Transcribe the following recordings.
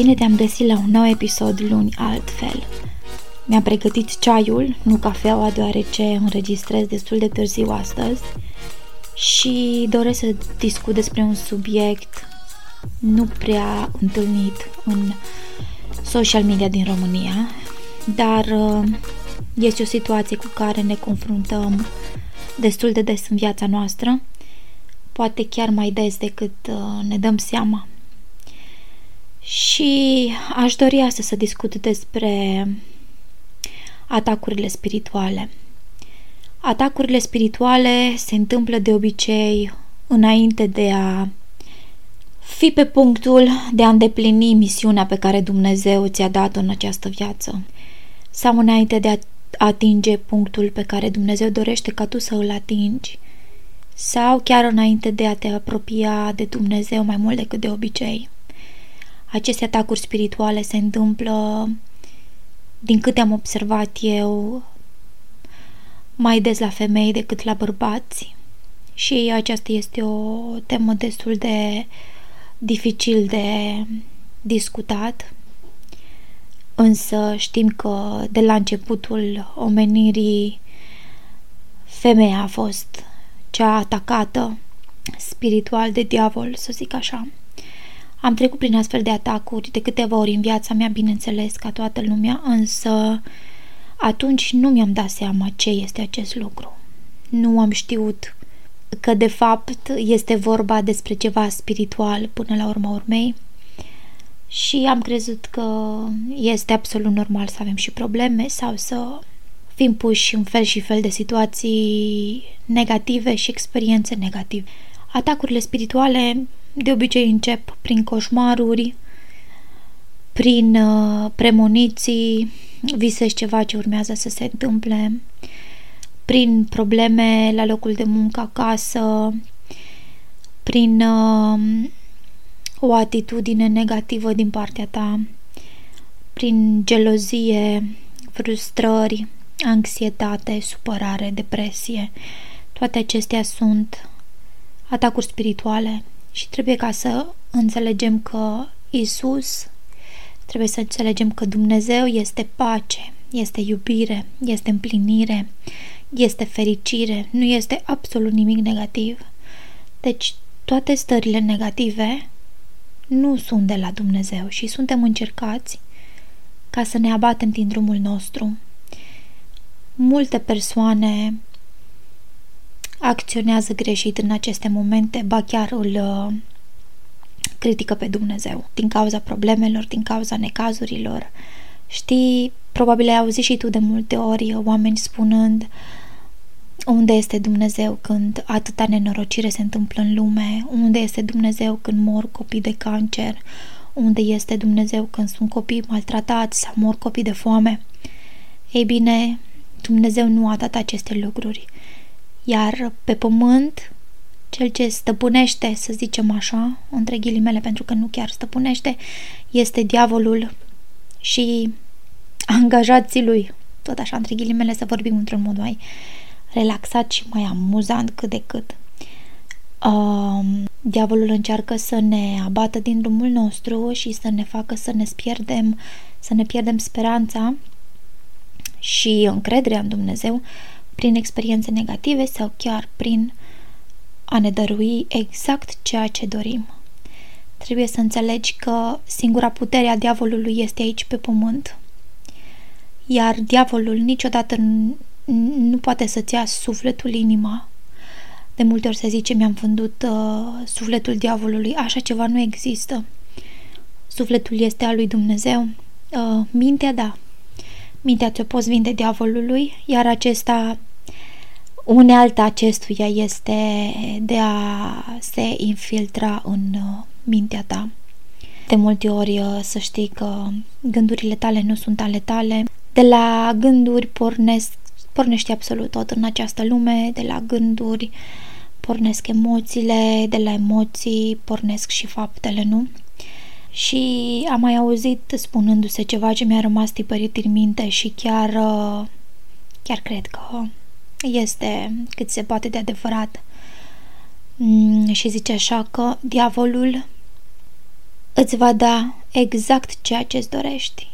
Bine te-am găsit la un nou episod luni altfel. Mi-am pregătit ceaiul, nu cafeaua, deoarece înregistrez destul de târziu astăzi și doresc să discut despre un subiect nu prea întâlnit în social media din România, dar uh, este o situație cu care ne confruntăm destul de des în viața noastră, poate chiar mai des decât uh, ne dăm seama. Și aș dori astăzi să discut despre atacurile spirituale. Atacurile spirituale se întâmplă de obicei înainte de a fi pe punctul de a îndeplini misiunea pe care Dumnezeu ți-a dat-o în această viață sau înainte de a atinge punctul pe care Dumnezeu dorește ca tu să îl atingi sau chiar înainte de a te apropia de Dumnezeu mai mult decât de obicei. Aceste atacuri spirituale se întâmplă, din câte am observat eu, mai des la femei decât la bărbați. Și aceasta este o temă destul de dificil de discutat. Însă știm că de la începutul omenirii femeia a fost cea atacată spiritual de diavol, să zic așa. Am trecut prin astfel de atacuri de câteva ori în viața mea, bineînțeles, ca toată lumea, însă atunci nu mi-am dat seama ce este acest lucru. Nu am știut că de fapt este vorba despre ceva spiritual până la urma urmei și am crezut că este absolut normal să avem și probleme sau să fim puși în fel și fel de situații negative și experiențe negative. Atacurile spirituale de obicei încep prin coșmaruri, prin uh, premoniții, visezi ceva ce urmează să se întâmple, prin probleme la locul de muncă acasă, prin uh, o atitudine negativă din partea ta, prin gelozie, frustrări, anxietate, supărare, depresie. Toate acestea sunt atacuri spirituale și trebuie ca să înțelegem că Isus, trebuie să înțelegem că Dumnezeu este pace, este iubire, este împlinire, este fericire, nu este absolut nimic negativ. Deci, toate stările negative nu sunt de la Dumnezeu și suntem încercați ca să ne abatem din drumul nostru. Multe persoane acționează greșit în aceste momente, ba chiar îl uh, critică pe Dumnezeu din cauza problemelor, din cauza necazurilor. Știi, probabil ai auzit și tu de multe ori oameni spunând unde este Dumnezeu când atâta nenorocire se întâmplă în lume, unde este Dumnezeu când mor copii de cancer, unde este Dumnezeu când sunt copii maltratați sau mor copii de foame. Ei bine, Dumnezeu nu a dat aceste lucruri iar pe pământ, cel ce stăpânește, să zicem așa, între ghilimele, pentru că nu chiar stăpânește, este diavolul și angajații lui. Tot așa, între ghilimele, să vorbim într-un mod mai relaxat și mai amuzant cât de cât. Uh, diavolul încearcă să ne abată din drumul nostru și să ne facă să ne pierdem, să ne pierdem speranța și încrederea în Dumnezeu prin experiențe negative sau chiar prin a ne dărui exact ceea ce dorim. Trebuie să înțelegi că singura putere a diavolului este aici pe pământ, iar diavolul niciodată nu poate să-ți ia sufletul, inima. De multe ori se zice mi-am vândut uh, sufletul diavolului, așa ceva nu există. Sufletul este al lui Dumnezeu. Uh, mintea, da. Mintea ți-o poți vinde diavolului, iar acesta Unealta acestuia este de a se infiltra în uh, mintea ta. De multe ori uh, să știi că gândurile tale nu sunt ale tale. De la gânduri pornesc, pornește absolut tot în această lume, de la gânduri pornesc emoțiile, de la emoții pornesc și faptele, nu? Și am mai auzit spunându-se ceva ce mi-a rămas tipărit în minte și chiar, uh, chiar cred că este cât se poate de adevărat. Mm, și zice așa că diavolul îți va da exact ceea ce îți dorești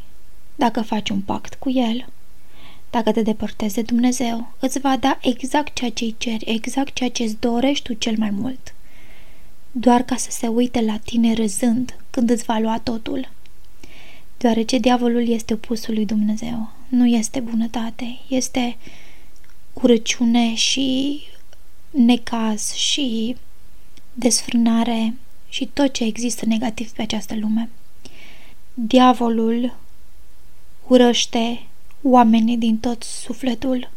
dacă faci un pact cu el. Dacă te depărtezi de Dumnezeu, îți va da exact ceea ce îi ceri, exact ceea ce îți dorești tu cel mai mult. Doar ca să se uite la tine râzând când îți va lua totul. Deoarece diavolul este opusul lui Dumnezeu. Nu este bunătate, este urăciune și necaz și desfrânare și tot ce există negativ pe această lume. Diavolul urăște oamenii din tot sufletul,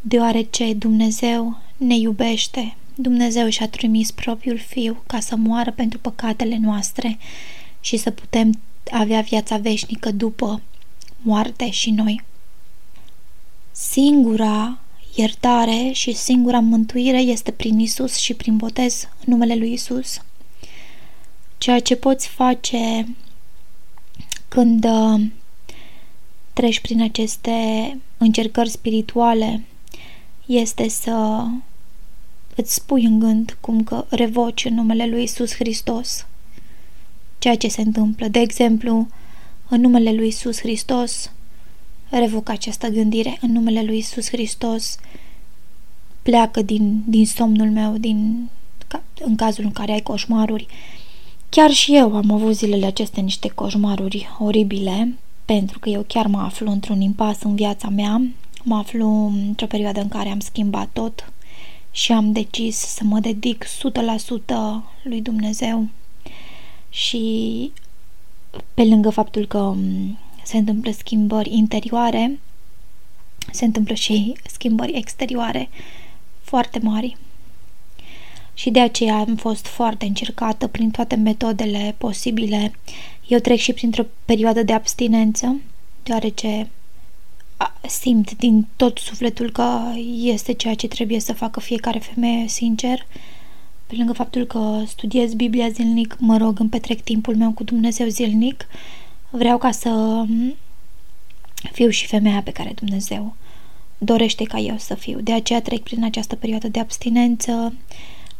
deoarece Dumnezeu ne iubește. Dumnezeu și-a trimis propriul Fiu ca să moară pentru păcatele noastre și să putem avea viața veșnică după moarte și noi. Singura iertare și singura mântuire este prin Isus și prin botez în numele lui Isus. Ceea ce poți face când uh, treci prin aceste încercări spirituale este să îți spui în gând cum că revoci în numele lui Isus Hristos ceea ce se întâmplă. De exemplu, în numele lui Isus Hristos revoc această gândire. În numele lui Isus Hristos pleacă din, din somnul meu, din, în cazul în care ai coșmaruri. Chiar și eu am avut zilele acestea niște coșmaruri oribile, pentru că eu chiar mă aflu într-un impas în viața mea, mă aflu într-o perioadă în care am schimbat tot și am decis să mă dedic 100% lui Dumnezeu și pe lângă faptul că se întâmplă schimbări interioare, se întâmplă și schimbări exterioare foarte mari. Și de aceea am fost foarte încercată prin toate metodele posibile. Eu trec și printr-o perioadă de abstinență, deoarece simt din tot sufletul că este ceea ce trebuie să facă fiecare femeie sincer. Pe lângă faptul că studiez Biblia zilnic, mă rog, îmi petrec timpul meu cu Dumnezeu zilnic, vreau ca să fiu și femeia pe care Dumnezeu dorește ca eu să fiu. De aceea trec prin această perioadă de abstinență,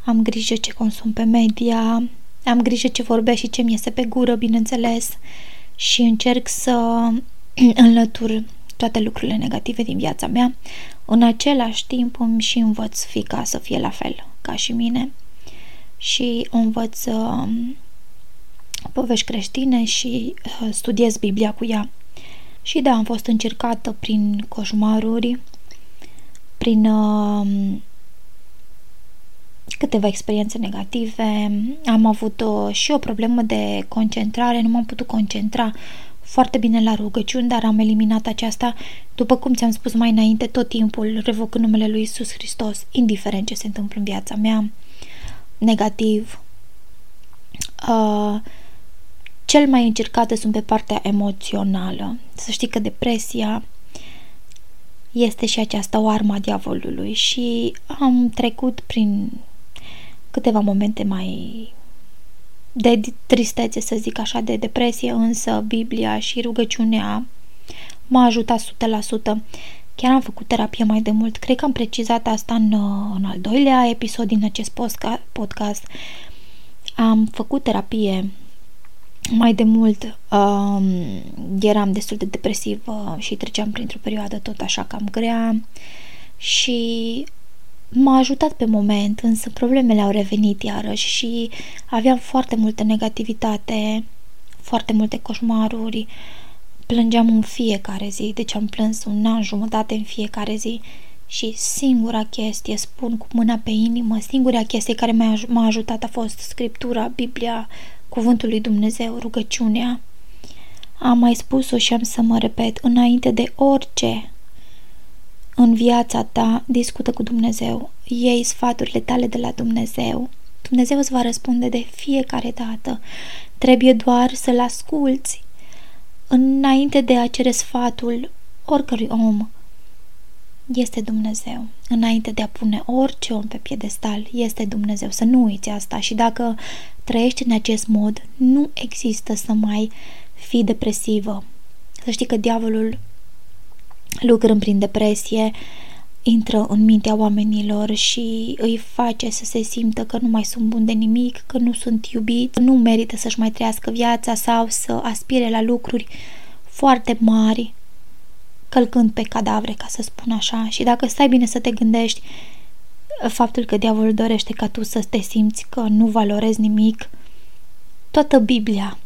am grijă ce consum pe media, am grijă ce vorbesc și ce mi iese pe gură, bineînțeles, și încerc să înlătur toate lucrurile negative din viața mea. În același timp îmi și învăț fica să fie la fel ca și mine și învăț uh, povești creștine și uh, studiez Biblia cu ea. Și da, am fost încercată prin coșmaruri, prin uh, câteva experiențe negative. Am avut uh, și o problemă de concentrare, nu m-am putut concentra foarte bine la rugăciuni, dar am eliminat aceasta, după cum ți-am spus mai înainte, tot timpul revoc în numele lui Isus Hristos, indiferent ce se întâmplă în viața mea, negativ. Uh, cel mai încercate sunt pe partea emoțională. Să știi că depresia este și această o arma diavolului și am trecut prin câteva momente mai de tristețe, să zic așa, de depresie, însă Biblia și rugăciunea m-a ajutat 100%. Chiar am făcut terapie mai de mult. Cred că am precizat asta în, în al doilea episod din acest podcast. Am făcut terapie mai de mult um, eram destul de depresivă și treceam printr-o perioadă tot așa cam grea și m-a ajutat pe moment, însă problemele au revenit iarăși și aveam foarte multă negativitate, foarte multe coșmaruri, plângeam în fiecare zi, deci am plâns un an jumătate în fiecare zi și singura chestie, spun cu mâna pe inimă, singura chestie care m-a ajutat a fost Scriptura, Biblia, Cuvântul lui Dumnezeu, rugăciunea. Am mai spus-o și am să mă repet, înainte de orice în viața ta, discută cu Dumnezeu, iei sfaturile tale de la Dumnezeu. Dumnezeu îți va răspunde de fiecare dată. Trebuie doar să-l asculți înainte de a cere sfatul oricărui om. Este Dumnezeu. Înainte de a pune orice om pe piedestal, este Dumnezeu. Să nu uiți asta și dacă trăiești în acest mod, nu există să mai fii depresivă. Să știi că diavolul lucrând prin depresie, intră în mintea oamenilor și îi face să se simtă că nu mai sunt bun de nimic, că nu sunt iubiți, că nu merită să-și mai trăiască viața sau să aspire la lucruri foarte mari, călcând pe cadavre, ca să spun așa. Și dacă stai bine să te gândești, faptul că diavolul dorește ca tu să te simți că nu valorezi nimic, toată Biblia,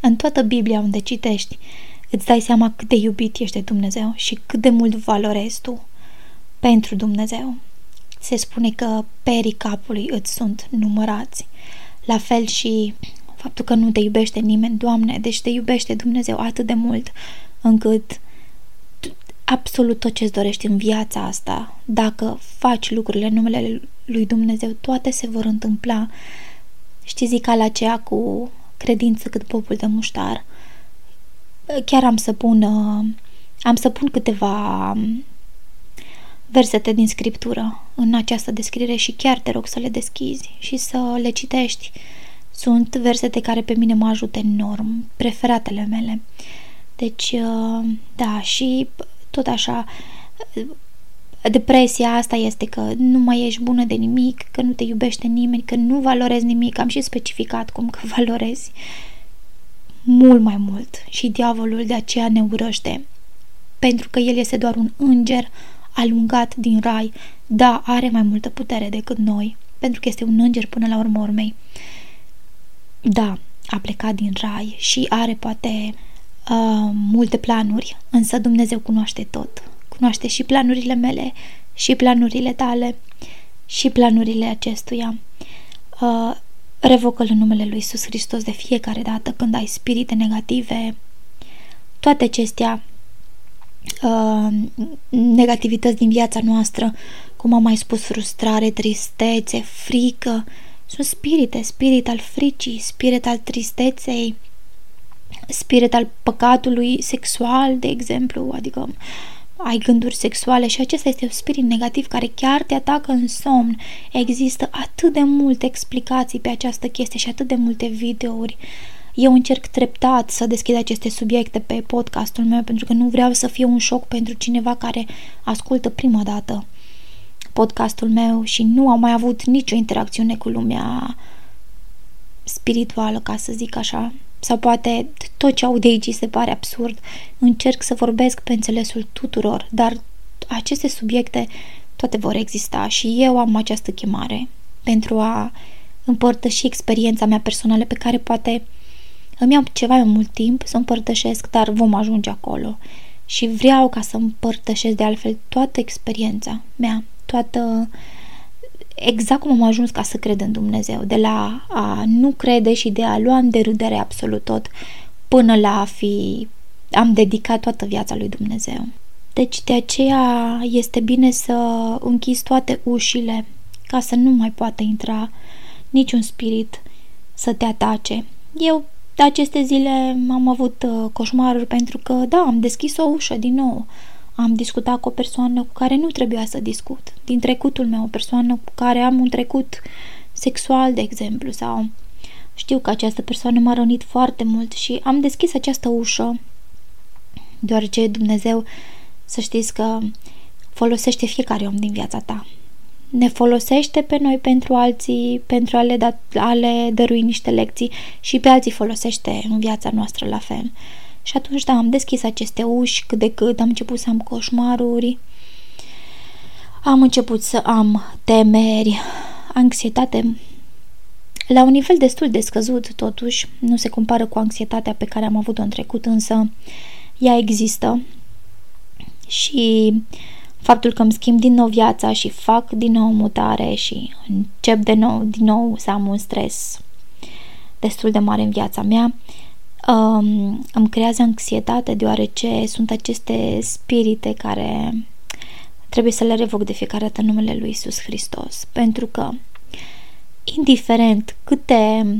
în toată Biblia unde citești, îți dai seama cât de iubit ești de Dumnezeu și cât de mult valorezi tu pentru Dumnezeu. Se spune că perii capului îți sunt numărați. La fel și faptul că nu te iubește nimeni, Doamne, deci te iubește Dumnezeu atât de mult încât absolut tot ce-ți dorești în viața asta, dacă faci lucrurile în numele lui Dumnezeu, toate se vor întâmpla. Știi zica aceea cu credință cât popul de muștar. Chiar am să pun, am să pun câteva versete din scriptură în această descriere și chiar te rog să le deschizi și să le citești. Sunt versete care pe mine mă ajută enorm, preferatele mele. Deci, uh, da, și tot așa, depresia asta este că nu mai ești bună de nimic, că nu te iubește nimeni, că nu valorezi nimic. Am și specificat cum că valorezi mult mai mult și diavolul de aceea ne urăște pentru că el este doar un înger alungat din rai, da, are mai multă putere decât noi, pentru că este un înger până la urmă urmei. Da, a plecat din rai și are poate uh, multe planuri, însă Dumnezeu cunoaște tot. Cunoaște și planurile mele, și planurile tale, și planurile acestuia. Uh, revocă-l în numele lui Iisus Hristos de fiecare dată când ai spirite negative. Toate acestea uh, negativități din viața noastră, cum am mai spus, frustrare, tristețe, frică, sunt spirite, spirit al fricii, spirit al tristeței, spirit al păcatului sexual, de exemplu, adică ai gânduri sexuale și acesta este un spirit negativ care chiar te atacă în somn. Există atât de multe explicații pe această chestie și atât de multe videouri uh, eu încerc treptat să deschid aceste subiecte pe podcastul meu pentru că nu vreau să fie un șoc pentru cineva care ascultă prima dată podcastul meu și nu am mai avut nicio interacțiune cu lumea spirituală, ca să zic așa. Sau poate tot ce aud de aici se pare absurd. Încerc să vorbesc pe înțelesul tuturor, dar aceste subiecte toate vor exista și eu am această chemare pentru a împărtăși experiența mea personală pe care poate îmi iau ceva mai mult timp să împărtășesc, dar vom ajunge acolo. Și vreau ca să împărtășesc de altfel toată experiența mea, toată exact cum am ajuns ca să cred în Dumnezeu, de la a nu crede și de a lua în derâdere absolut tot, până la a fi am dedicat toată viața lui Dumnezeu. Deci de aceea este bine să închizi toate ușile ca să nu mai poată intra niciun spirit să te atace. Eu de aceste zile am avut uh, coșmaruri pentru că, da, am deschis o ușă din nou. Am discutat cu o persoană cu care nu trebuia să discut. Din trecutul meu, o persoană cu care am un trecut sexual, de exemplu, sau știu că această persoană m-a rănit foarte mult și am deschis această ușă deoarece Dumnezeu, să știți că folosește fiecare om din viața ta ne folosește pe noi pentru alții, pentru a le, da, a le dărui niște lecții și pe alții folosește în viața noastră la fel. Și atunci, da, am deschis aceste uși cât de cât, am început să am coșmaruri, am început să am temeri, anxietate. La un nivel destul de scăzut, totuși, nu se compară cu anxietatea pe care am avut-o în trecut, însă ea există. Și faptul că îmi schimb din nou viața și fac din nou mutare și încep de nou, din nou să am un stres destul de mare în viața mea, um, îmi creează anxietate deoarece sunt aceste spirite care trebuie să le revoc de fiecare dată în numele lui Isus Hristos, pentru că indiferent câte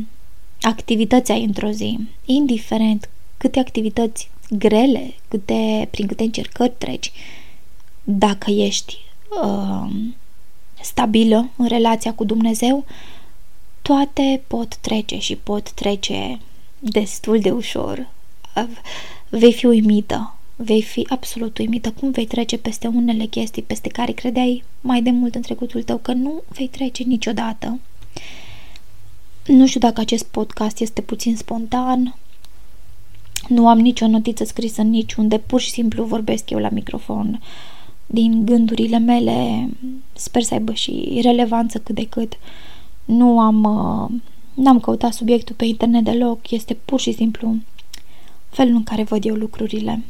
activități ai într-o zi, indiferent câte activități grele, câte, prin câte încercări treci, dacă ești uh, stabilă în relația cu Dumnezeu, toate pot trece și pot trece destul de ușor. Vei fi uimită, vei fi absolut uimită cum vei trece peste unele chestii peste care credeai mai de mult în trecutul tău că nu vei trece niciodată. Nu știu dacă acest podcast este puțin spontan, nu am nicio notiță scrisă niciunde, pur și simplu vorbesc eu la microfon din gândurile mele, sper să aibă și relevanță cât de cât. Nu am, uh, n-am căutat subiectul pe internet deloc, este pur și simplu felul în care văd eu lucrurile.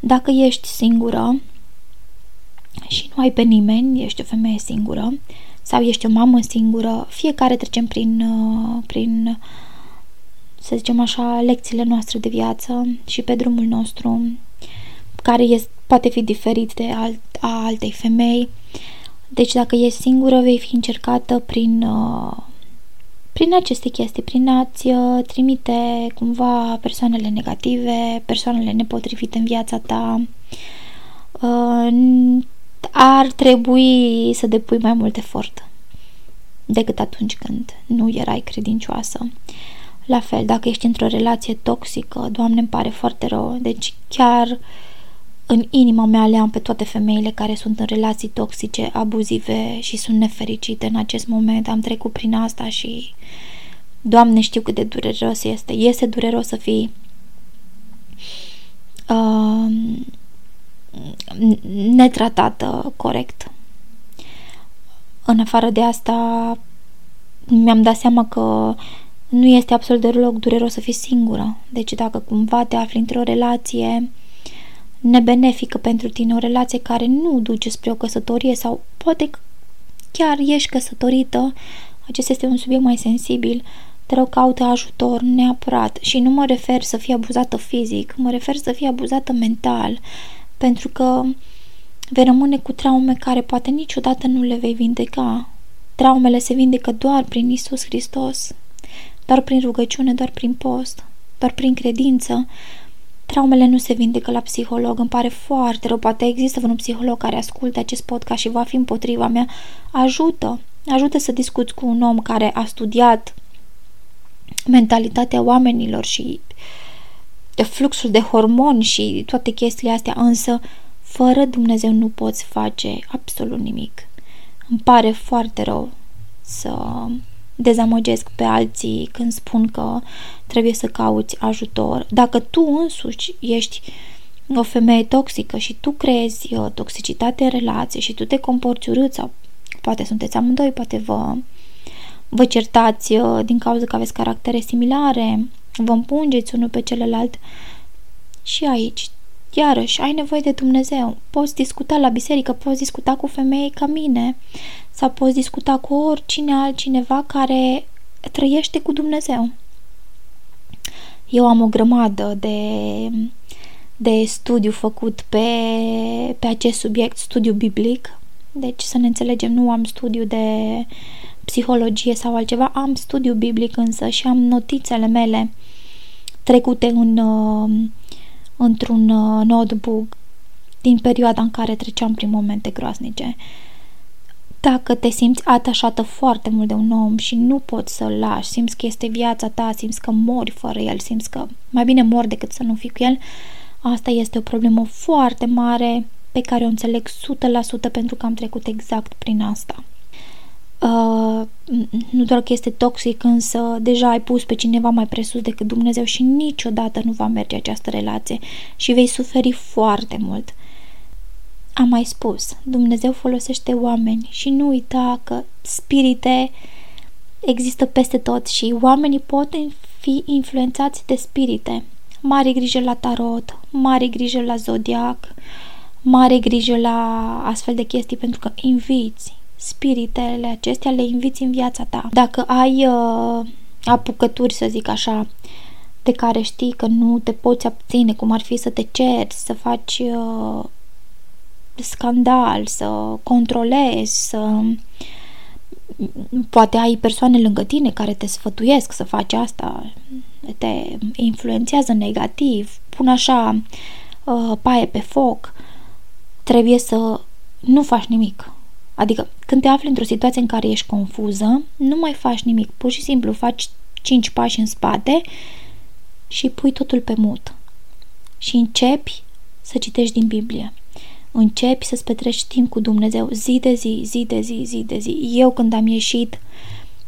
Dacă ești singură și nu ai pe nimeni, ești o femeie singură sau ești o mamă singură, fiecare trecem prin, uh, prin să zicem așa, lecțiile noastre de viață și pe drumul nostru, care este, poate fi diferit de alt, a altei femei. Deci dacă ești singură, vei fi încercată prin, uh, prin aceste chestii, prin a-ți uh, trimite cumva persoanele negative, persoanele nepotrivite în viața ta. Uh, ar trebui să depui mai mult efort decât atunci când nu erai credincioasă. La fel, dacă ești într-o relație toxică, Doamne, îmi pare foarte rău, deci chiar în inima mea le am pe toate femeile care sunt în relații toxice, abuzive și sunt nefericite în acest moment. Am trecut prin asta și, Doamne, știu cât de dureros este. Este dureros să fii uh, netratată corect. În afară de asta, mi-am dat seama că nu este absolut deloc dureros să fii singură. Deci dacă cumva te afli într-o relație nebenefică pentru tine, o relație care nu duce spre o căsătorie sau poate chiar ești căsătorită, acesta este un subiect mai sensibil, te rog, caută ajutor neapărat și nu mă refer să fii abuzată fizic, mă refer să fii abuzată mental, pentru că vei rămâne cu traume care poate niciodată nu le vei vindeca. Traumele se vindecă doar prin Isus Hristos doar prin rugăciune, doar prin post, doar prin credință. Traumele nu se vindecă la psiholog, îmi pare foarte rău, poate există un psiholog care ascultă acest podcast și va fi împotriva mea. Ajută, ajută să discuți cu un om care a studiat mentalitatea oamenilor și fluxul de hormoni și toate chestiile astea, însă fără Dumnezeu nu poți face absolut nimic. Îmi pare foarte rău să dezamăgesc pe alții când spun că trebuie să cauți ajutor. Dacă tu însuși ești o femeie toxică și tu crezi uh, toxicitate în relație și tu te comporți urât sau poate sunteți amândoi, poate vă, vă certați uh, din cauza că aveți caractere similare, vă împungeți unul pe celălalt și aici Iarăși, ai nevoie de Dumnezeu. Poți discuta la biserică, poți discuta cu femei ca mine sau poți discuta cu oricine altcineva care trăiește cu Dumnezeu. Eu am o grămadă de, de studiu făcut pe, pe acest subiect, studiu biblic. Deci, să ne înțelegem, nu am studiu de psihologie sau altceva, am studiu biblic însă și am notițele mele trecute în uh, într-un uh, notebook din perioada în care treceam prin momente groaznice. Dacă te simți atașată foarte mult de un om și nu poți să-l lași, simți că este viața ta, simți că mori fără el, simți că mai bine mor decât să nu fii cu el, asta este o problemă foarte mare pe care o înțeleg 100% pentru că am trecut exact prin asta. Uh, nu doar că este toxic, însă deja ai pus pe cineva mai presus decât Dumnezeu și niciodată nu va merge această relație și vei suferi foarte mult. Am mai spus, Dumnezeu folosește oameni și nu uita că spirite există peste tot și oamenii pot fi influențați de spirite. Mare grijă la tarot, mare grijă la zodiac, mare grijă la astfel de chestii pentru că inviți, spiritele acestea le inviți în viața ta. Dacă ai uh, apucături, să zic așa, de care știi că nu te poți abține, cum ar fi să te ceri, să faci uh, scandal, să controlezi, să poate ai persoane lângă tine care te sfătuiesc să faci asta, te influențează negativ, pun așa uh, paie pe foc, trebuie să nu faci nimic. Adică când te afli într-o situație în care ești confuză, nu mai faci nimic, pur și simplu faci cinci pași în spate și pui totul pe mut. Și începi să citești din Biblie. Începi să-ți petreci timp cu Dumnezeu zi de zi, zi de zi, zi de zi. Eu când am ieșit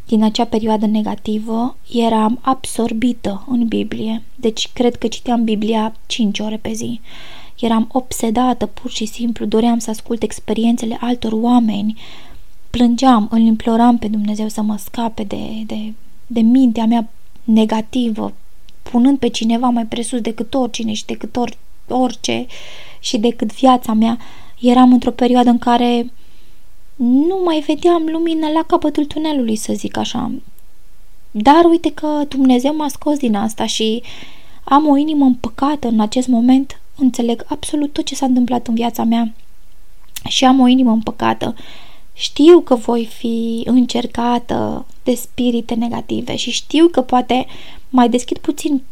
din acea perioadă negativă, eram absorbită în Biblie. Deci cred că citeam Biblia 5 ore pe zi. Eram obsedată, pur și simplu, doream să ascult experiențele altor oameni. Plângeam, îl imploram pe Dumnezeu să mă scape de, de, de mintea mea negativă, punând pe cineva mai presus decât oricine și decât or, orice și decât viața mea. Eram într-o perioadă în care nu mai vedeam lumină la capătul tunelului, să zic așa. Dar uite că Dumnezeu m-a scos din asta și am o inimă împăcată în acest moment, înțeleg absolut tot ce s-a întâmplat în viața mea și am o inimă împăcată. Știu că voi fi încercată de spirite negative și știu că poate mai deschid puțin,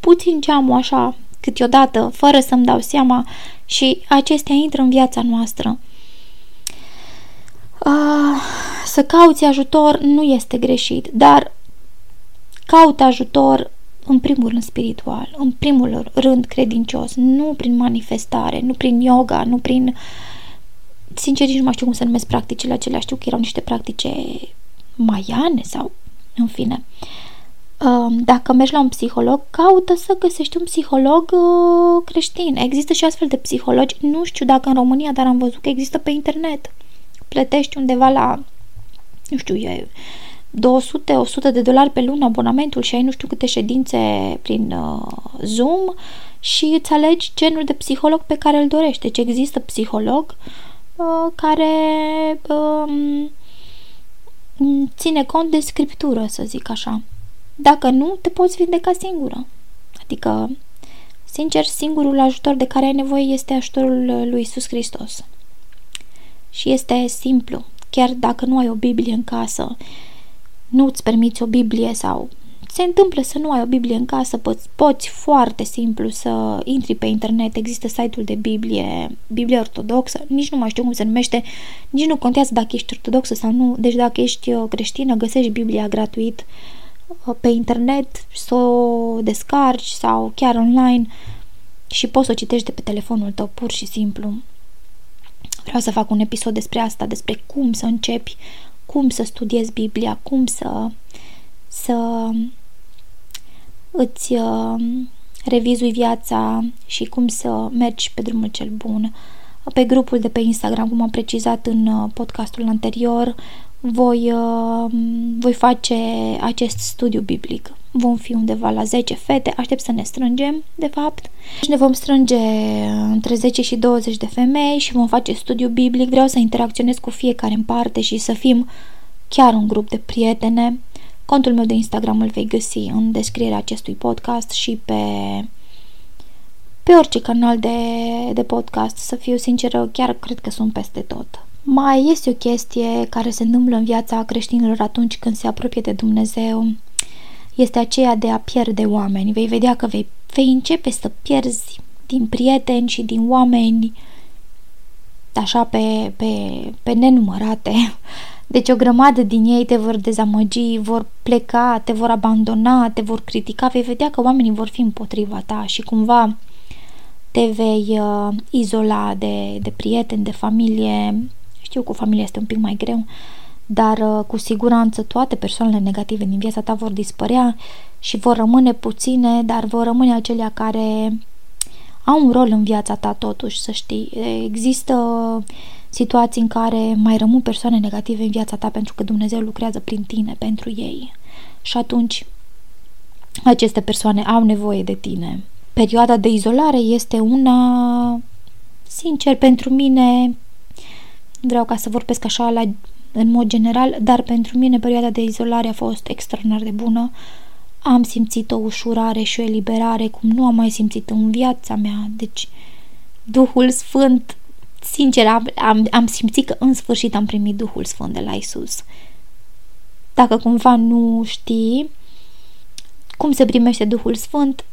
puțin geamul așa, câteodată, fără să-mi dau seama și acestea intră în viața noastră. Uh, să cauți ajutor nu este greșit, dar caut ajutor în primul rând spiritual, în primul rând credincios, nu prin manifestare, nu prin yoga, nu prin... Sincer, nici nu mai știu cum să numesc practicile acelea, știu că erau niște practice maiane sau, în fine. Um, dacă mergi la un psiholog, caută să găsești un psiholog uh, creștin. Există și astfel de psihologi, nu știu dacă în România, dar am văzut că există pe internet. Plătești undeva la, nu știu, e 200-100 de dolari pe lună abonamentul și ai nu știu câte ședințe prin uh, Zoom și îți alegi genul de psiholog pe care îl dorești. Deci există psiholog uh, care uh, ține cont de scriptură, să zic așa. Dacă nu, te poți vindeca singură. Adică, sincer, singurul ajutor de care ai nevoie este ajutorul lui Isus Hristos. Și este simplu. Chiar dacă nu ai o Biblie în casă, nu îți permiți o Biblie sau se întâmplă să nu ai o Biblie în casă, poți, poți foarte simplu să intri pe internet, există site-ul de Biblie, Biblie ortodoxă, nici nu mai știu cum se numește, nici nu contează dacă ești ortodoxă sau nu, deci dacă ești uh, creștină, găsești Biblia gratuit uh, pe internet, să o descarci sau chiar online și poți să o citești de pe telefonul tău, pur și simplu. Vreau să fac un episod despre asta, despre cum să începi cum să studiezi Biblia, cum să, să îți uh, revizui viața și cum să mergi pe drumul cel bun. Pe grupul de pe Instagram, cum am precizat în uh, podcastul anterior, voi, uh, voi face acest studiu biblic. Vom fi undeva la 10 fete, aștept să ne strângem, de fapt. Și ne vom strânge între 10 și 20 de femei și vom face studiu biblic. Vreau să interacționez cu fiecare în parte și să fim chiar un grup de prietene. Contul meu de Instagram îl vei găsi în descrierea acestui podcast și pe pe orice canal de, de podcast, să fiu sinceră, chiar cred că sunt peste tot. Mai este o chestie care se întâmplă în viața creștinilor atunci când se apropie de Dumnezeu, este aceea de a pierde oameni. Vei vedea că vei, vei începe să pierzi din prieteni și din oameni așa pe, pe, pe nenumărate. Deci o grămadă din ei te vor dezamăgi, vor pleca, te vor abandona, te vor critica, vei vedea că oamenii vor fi împotriva ta și cumva te vei uh, izola de, de prieteni, de familie. Știu, cu familia este un pic mai greu, dar uh, cu siguranță toate persoanele negative din viața ta vor dispărea și vor rămâne puține, dar vor rămâne acelea care au un rol în viața ta totuși, să știi. Există situații în care mai rămân persoane negative în viața ta pentru că Dumnezeu lucrează prin tine, pentru ei. Și atunci aceste persoane au nevoie de tine. Perioada de izolare este una, sincer, pentru mine, vreau ca să vorbesc așa la, în mod general, dar pentru mine perioada de izolare a fost extraordinar de bună. Am simțit o ușurare și o eliberare cum nu am mai simțit în viața mea. Deci, Duhul Sfânt sincer, am, am, am simțit că în sfârșit am primit Duhul Sfânt de la Isus. dacă cumva nu știi cum se primește Duhul Sfânt,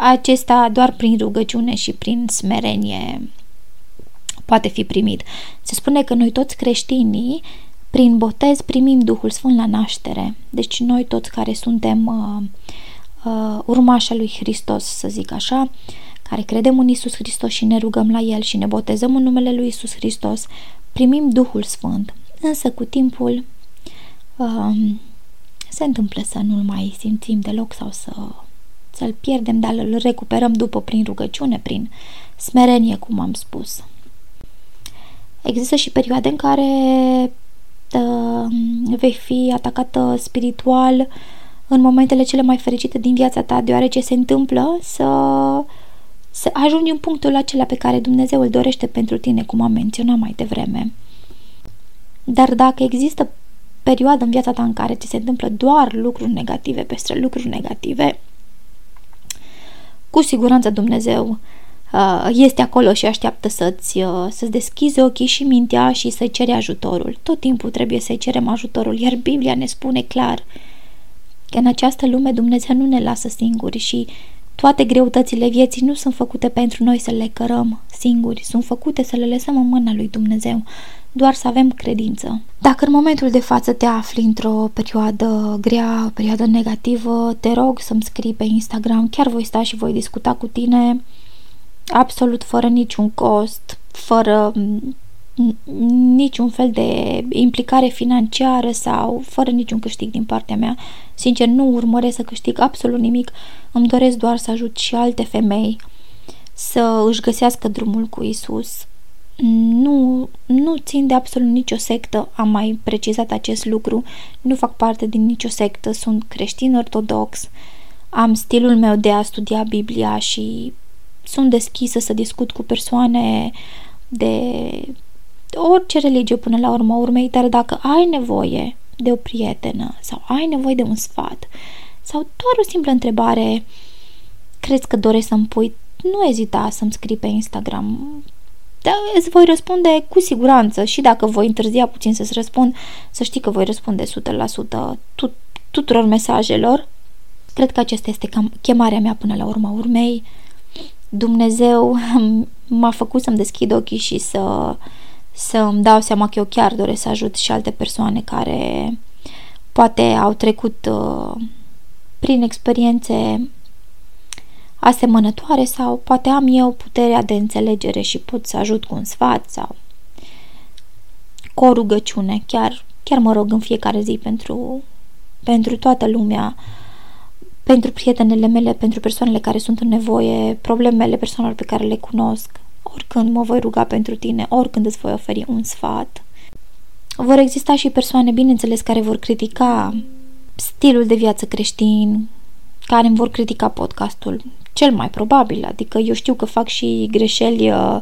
acesta doar prin rugăciune și prin smerenie poate fi primit. Se spune că noi toți creștinii, prin botez, primim Duhul Sfânt la naștere. Deci noi toți care suntem uh, uh, urmașa lui Hristos, să zic așa, care credem în Isus Hristos și ne rugăm la El și ne botezăm în numele lui Isus Hristos, primim Duhul Sfânt. Însă cu timpul uh, se întâmplă să nu-l mai simțim deloc sau să, să-l pierdem, dar îl recuperăm după prin rugăciune, prin smerenie, cum am spus. Există și perioade în care uh, vei fi atacată spiritual în momentele cele mai fericite din viața ta, deoarece se întâmplă să, să ajungi în punctul acela pe care Dumnezeu îl dorește pentru tine, cum am menționat mai devreme. Dar dacă există perioadă în viața ta în care ți se întâmplă doar lucruri negative peste lucruri negative, cu siguranță Dumnezeu uh, este acolo și așteaptă să-ți, uh, să-ți deschizi ochii și mintea și să-i ceri ajutorul. Tot timpul trebuie să-i cerem ajutorul, iar Biblia ne spune clar că în această lume Dumnezeu nu ne lasă singuri și toate greutățile vieții nu sunt făcute pentru noi să le cărăm singuri, sunt făcute să le lăsăm în mâna lui Dumnezeu doar să avem credință. Dacă în momentul de față te afli într-o perioadă grea, o perioadă negativă, te rog să-mi scrii pe Instagram, chiar voi sta și voi discuta cu tine absolut fără niciun cost, fără niciun fel de implicare financiară sau fără niciun câștig din partea mea. Sincer, nu urmăresc să câștig absolut nimic, îmi doresc doar să ajut și alte femei să își găsească drumul cu Isus, nu, nu țin de absolut nicio sectă, am mai precizat acest lucru, nu fac parte din nicio sectă, sunt creștin ortodox, am stilul meu de a studia Biblia și sunt deschisă să discut cu persoane de orice religie până la urmă urmei, dar dacă ai nevoie de o prietenă sau ai nevoie de un sfat sau doar o simplă întrebare, crezi că doresc să-mi pui, nu ezita să-mi scrii pe Instagram da, îți voi răspunde cu siguranță și dacă voi întârzia puțin să-ți răspund, să știi că voi răspunde 100% tut- tuturor mesajelor. Cred că aceasta este cam chemarea mea până la urma urmei. Dumnezeu m-a făcut să-mi deschid ochii și să, să îmi dau seama că eu chiar doresc să ajut și alte persoane care poate au trecut uh, prin experiențe asemănătoare sau poate am eu puterea de înțelegere și pot să ajut cu un sfat sau cu o rugăciune. Chiar, chiar mă rog în fiecare zi pentru, pentru toată lumea, pentru prietenele mele, pentru persoanele care sunt în nevoie, problemele persoanelor pe care le cunosc. Oricând mă voi ruga pentru tine, oricând îți voi oferi un sfat. Vor exista și persoane, bineînțeles, care vor critica stilul de viață creștin, care îmi vor critica podcastul. Cel mai probabil, adică eu știu că fac și greșeli uh,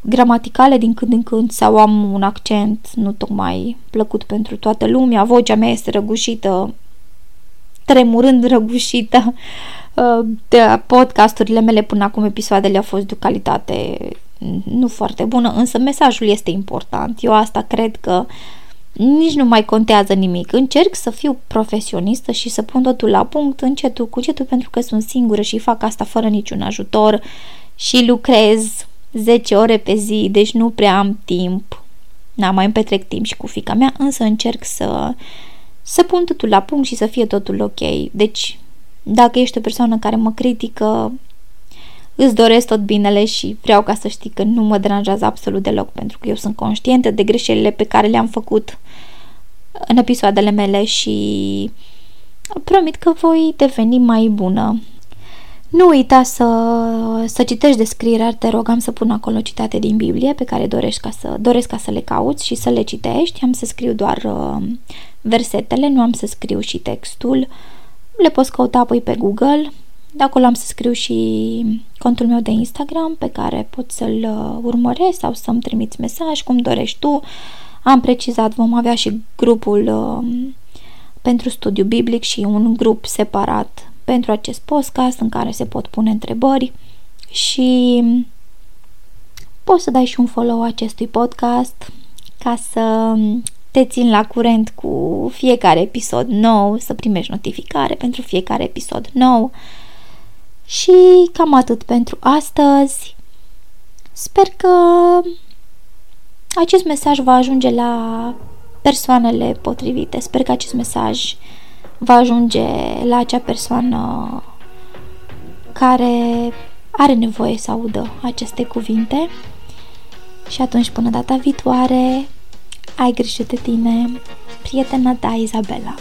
gramaticale din când în când sau am un accent nu tocmai plăcut pentru toată lumea, vocea mea este răgușită, tremurând răgușită. Uh, de podcasturile mele până acum, episoadele au fost de o calitate nu foarte bună, însă mesajul este important. Eu asta cred că uh, nici nu mai contează nimic. Încerc să fiu profesionistă și să pun totul la punct încetul cu încetul pentru că sunt singură și fac asta fără niciun ajutor și lucrez 10 ore pe zi, deci nu prea am timp. Na, mai îmi petrec timp și cu fica mea, însă încerc să, să pun totul la punct și să fie totul ok. Deci, dacă ești o persoană care mă critică, îți doresc tot binele și vreau ca să știi că nu mă deranjează absolut deloc pentru că eu sunt conștientă de greșelile pe care le-am făcut în episoadele mele și promit că voi deveni mai bună. Nu uita să, să citești descrierea, te rog, am să pun acolo citate din Biblie pe care dorești ca să, doresc ca să le cauți și să le citești. Am să scriu doar uh, versetele, nu am să scriu și textul. Le poți căuta apoi pe Google de acolo am să scriu și contul meu de Instagram pe care poți să-l uh, urmărești sau să-mi trimiți mesaj cum dorești tu. Am precizat, vom avea și grupul uh, pentru studiu biblic și un grup separat pentru acest podcast în care se pot pune întrebări și poți să dai și un follow acestui podcast ca să te țin la curent cu fiecare episod nou, să primești notificare pentru fiecare episod nou. Și cam atât pentru astăzi. Sper că acest mesaj va ajunge la persoanele potrivite. Sper că acest mesaj va ajunge la acea persoană care are nevoie să audă aceste cuvinte. Și atunci, până data viitoare, ai grijă de tine, prietena ta Izabela.